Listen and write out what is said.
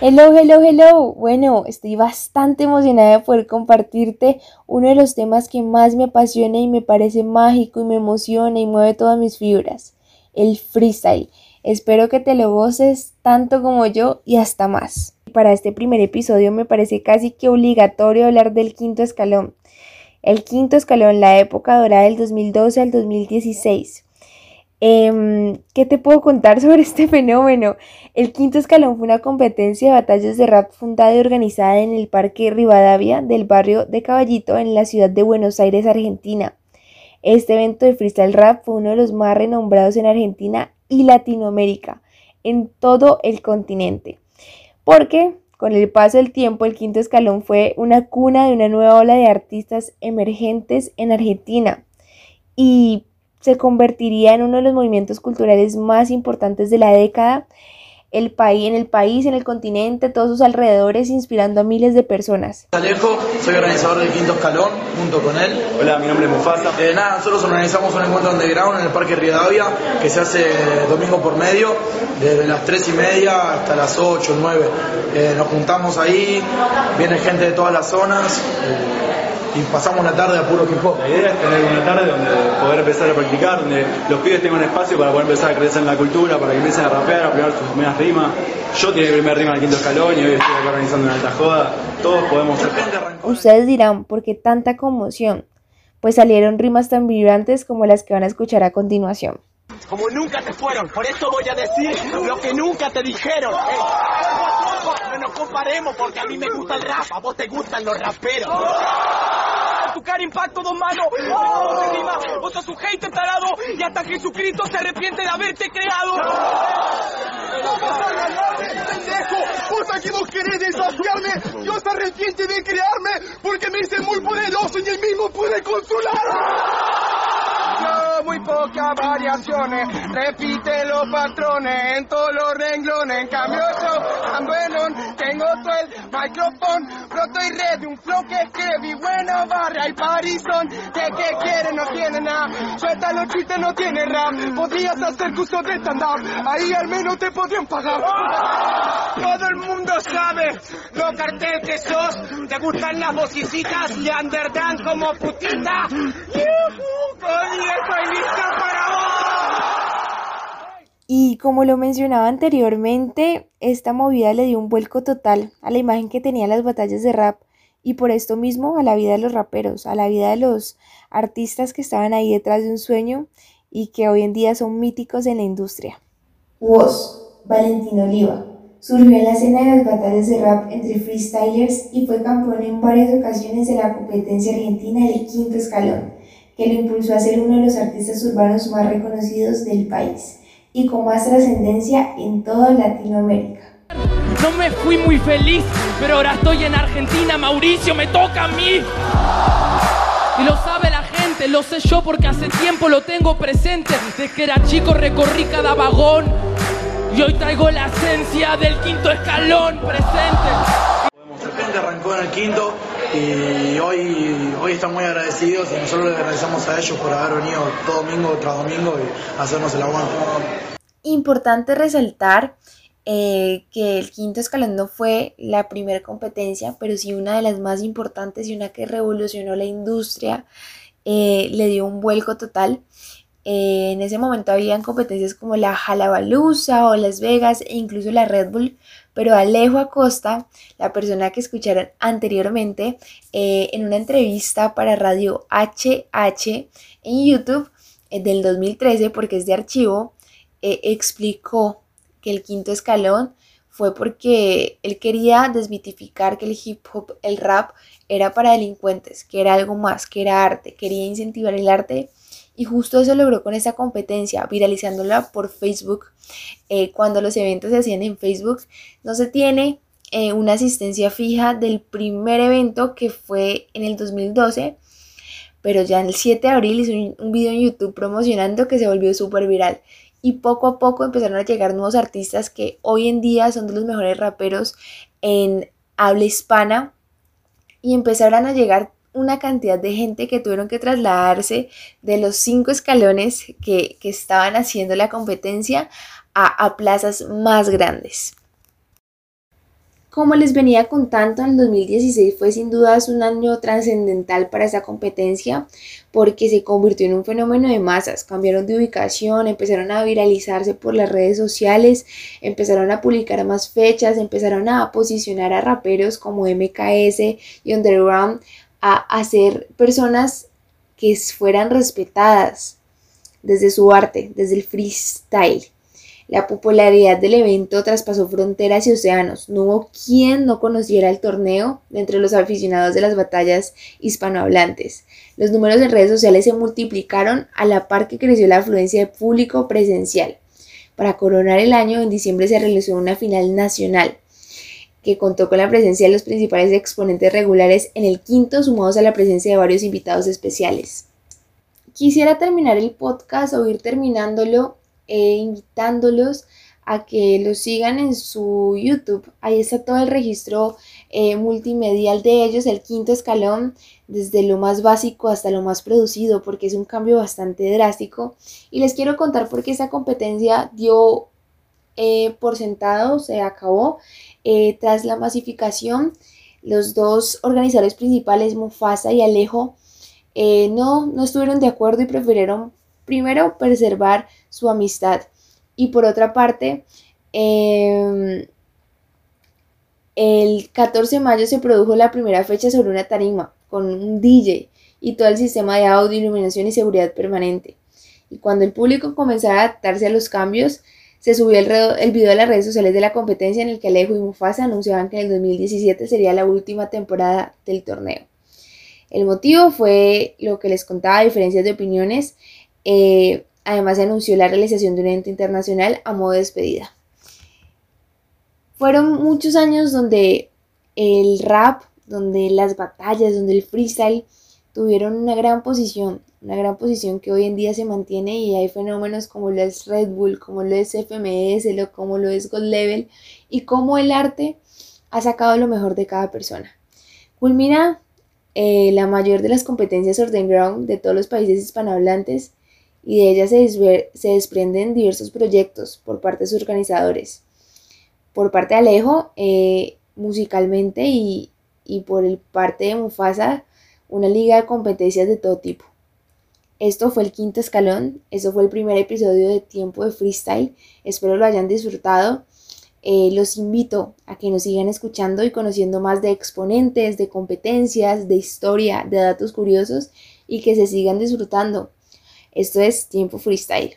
Hello, hello, hello. Bueno, estoy bastante emocionada de poder compartirte uno de los temas que más me apasiona y me parece mágico y me emociona y mueve todas mis fibras, el freestyle. Espero que te lo goces tanto como yo y hasta más. Para este primer episodio me parece casi que obligatorio hablar del quinto escalón. El quinto escalón, la época dorada del 2012 al 2016. Em, ¿Qué te puedo contar sobre este fenómeno? El quinto escalón fue una competencia de batallas de rap fundada y organizada en el Parque Rivadavia del barrio de Caballito en la ciudad de Buenos Aires, Argentina. Este evento de freestyle rap fue uno de los más renombrados en Argentina y Latinoamérica, en todo el continente. Porque con el paso del tiempo el quinto escalón fue una cuna de una nueva ola de artistas emergentes en Argentina. Y se convertiría en uno de los movimientos culturales más importantes de la década el país, en el país, en el continente, todos sus alrededores, inspirando a miles de personas. Alejo, soy organizador del Quinto Escalón, junto con él. Hola, mi nombre es Mufasa. Eh, nada, nosotros organizamos un encuentro underground en el Parque Rivadavia, que se hace domingo por medio, desde las 3 y media hasta las 8 o 9. nos juntamos ahí, viene gente de todas las zonas. Eh, y pasamos una tarde a puro hip hop. La idea es tener una tarde donde poder empezar a practicar, donde los pibes tengan espacio para poder empezar a crecer en la cultura, para que empiecen a rapear, a probar sus primeras rimas. Yo tenía mi primer rima en el quinto escalón y hoy estoy acá organizando una alta joda. Todos podemos ser. Ustedes dirán, ¿por qué tanta conmoción? Pues salieron rimas tan vibrantes como las que van a escuchar a continuación. Como nunca te fueron, por eso voy a decir lo que nunca te dijeron. No nos comparemos porque a mí me gusta el rap, a vos te gustan los raperos. Tu cara impacto dos manos. Oh, rima, vos sos un hate tarado y hasta Jesucristo se arrepiente de haberte creado. Puta que vos querés desafiarme, Dios se arrepiente de crearme porque me hice muy poderoso y él mismo puede consolarme variaciones. Repite los patrones en todos los renglones. En cambio yo ando en tengo todo el micrófono. Proto y red, un flow que escribí buena barra y parizón. Que que quiere no tiene nada. Suelta los chistes, no tiene rap. Podrías hacer curso de stand-up. Ahí al menos te podrían pagar. Todo el mundo sabe lo cartel que sos. Te gustan las vocecitas y underground como putita. Y como lo mencionaba anteriormente, esta movida le dio un vuelco total a la imagen que tenían las batallas de rap y por esto mismo a la vida de los raperos, a la vida de los artistas que estaban ahí detrás de un sueño y que hoy en día son míticos en la industria. Woz, Valentín Oliva, surgió en la escena de las batallas de rap entre freestylers y fue campeón en varias ocasiones de la competencia argentina del quinto escalón que lo impulsó a ser uno de los artistas urbanos más reconocidos del país y con más trascendencia en toda Latinoamérica. No me fui muy feliz, pero ahora estoy en Argentina, Mauricio, me toca a mí. Y lo sabe la gente, lo sé yo porque hace tiempo lo tengo presente. Desde que era chico recorrí cada vagón y hoy traigo la esencia del quinto escalón presente. Serpente arrancó en el quinto y hoy, hoy están muy agradecidos y nosotros les agradecemos a ellos por haber venido todo domingo tras domingo y hacernos el aguante. Importante resaltar eh, que el quinto escalón no fue la primera competencia, pero sí una de las más importantes y una que revolucionó la industria, eh, le dio un vuelco total. Eh, en ese momento habían competencias como la Jalabalusa o Las Vegas e incluso la Red Bull, pero Alejo Acosta, la persona que escucharon anteriormente, eh, en una entrevista para Radio HH en YouTube eh, del 2013, porque es de archivo, explicó que el quinto escalón fue porque él quería desmitificar que el hip hop, el rap, era para delincuentes, que era algo más, que era arte, quería incentivar el arte y justo eso logró con esa competencia, viralizándola por Facebook. Eh, cuando los eventos se hacían en Facebook, no se tiene eh, una asistencia fija del primer evento que fue en el 2012, pero ya el 7 de abril hizo un, un video en YouTube promocionando que se volvió súper viral. Y poco a poco empezaron a llegar nuevos artistas que hoy en día son de los mejores raperos en habla hispana y empezaron a llegar una cantidad de gente que tuvieron que trasladarse de los cinco escalones que, estaban haciendo la competencia a, plazas más grandes. Como les venía contando, en el 2016 fue sin dudas un año trascendental para esa competencia porque se convirtió en un fenómeno de masas, cambiaron de ubicación, empezaron a viralizarse por las redes sociales, empezaron a publicar más fechas, empezaron a posicionar a raperos como MKS y Underground a hacer personas que fueran respetadas desde su arte, desde el freestyle. La popularidad del evento traspasó fronteras y océanos. No hubo quien no conociera el torneo entre los aficionados de las batallas hispanohablantes. Los números en redes sociales se multiplicaron a la par que creció la afluencia de público presencial. Para coronar el año, en diciembre se realizó una final nacional que contó con la presencia de los principales exponentes regulares en el quinto, sumados a la presencia de varios invitados especiales. Quisiera terminar el podcast o ir terminándolo eh, invitándolos a que lo sigan en su YouTube. Ahí está todo el registro eh, multimedial de ellos, el quinto escalón, desde lo más básico hasta lo más producido, porque es un cambio bastante drástico. Y les quiero contar por qué esa competencia dio eh, por sentado, se acabó. Eh, tras la masificación, los dos organizadores principales, Mufasa y Alejo, eh, no, no estuvieron de acuerdo y prefirieron primero preservar su amistad. Y por otra parte, em, el 14 de mayo se produjo la primera fecha sobre una tarima con un DJ y todo el sistema de audio, iluminación y seguridad permanente. Y cuando el público comenzó a adaptarse a los cambios, se subió el, el video a las redes sociales de la competencia en el que Alejo y Mufasa anunciaban que en el 2017 sería la última temporada del torneo. El motivo fue lo que les contaba, diferencias de opiniones. Eh, además se anunció la realización de un evento internacional a modo de despedida. Fueron muchos años donde el rap, donde las batallas, donde el freestyle tuvieron una gran posición una gran posición que hoy en día se mantiene y hay fenómenos como lo es Red Bull, como lo es FMS, lo, como lo es Gold Level y cómo el arte ha sacado lo mejor de cada persona. Culmina eh, la mayor de las competencias Orden Ground de todos los países hispanohablantes y de ella se, se desprenden diversos proyectos por parte de sus organizadores. Por parte de Alejo, eh, musicalmente y, y por el parte de Mufasa, una liga de competencias de todo tipo. Esto fue el quinto escalón, eso fue el primer episodio de Tiempo de Freestyle, espero lo hayan disfrutado. Eh, los invito a que nos sigan escuchando y conociendo más de exponentes, de competencias, de historia, de datos curiosos y que se sigan disfrutando. Esto es Tiempo Freestyle.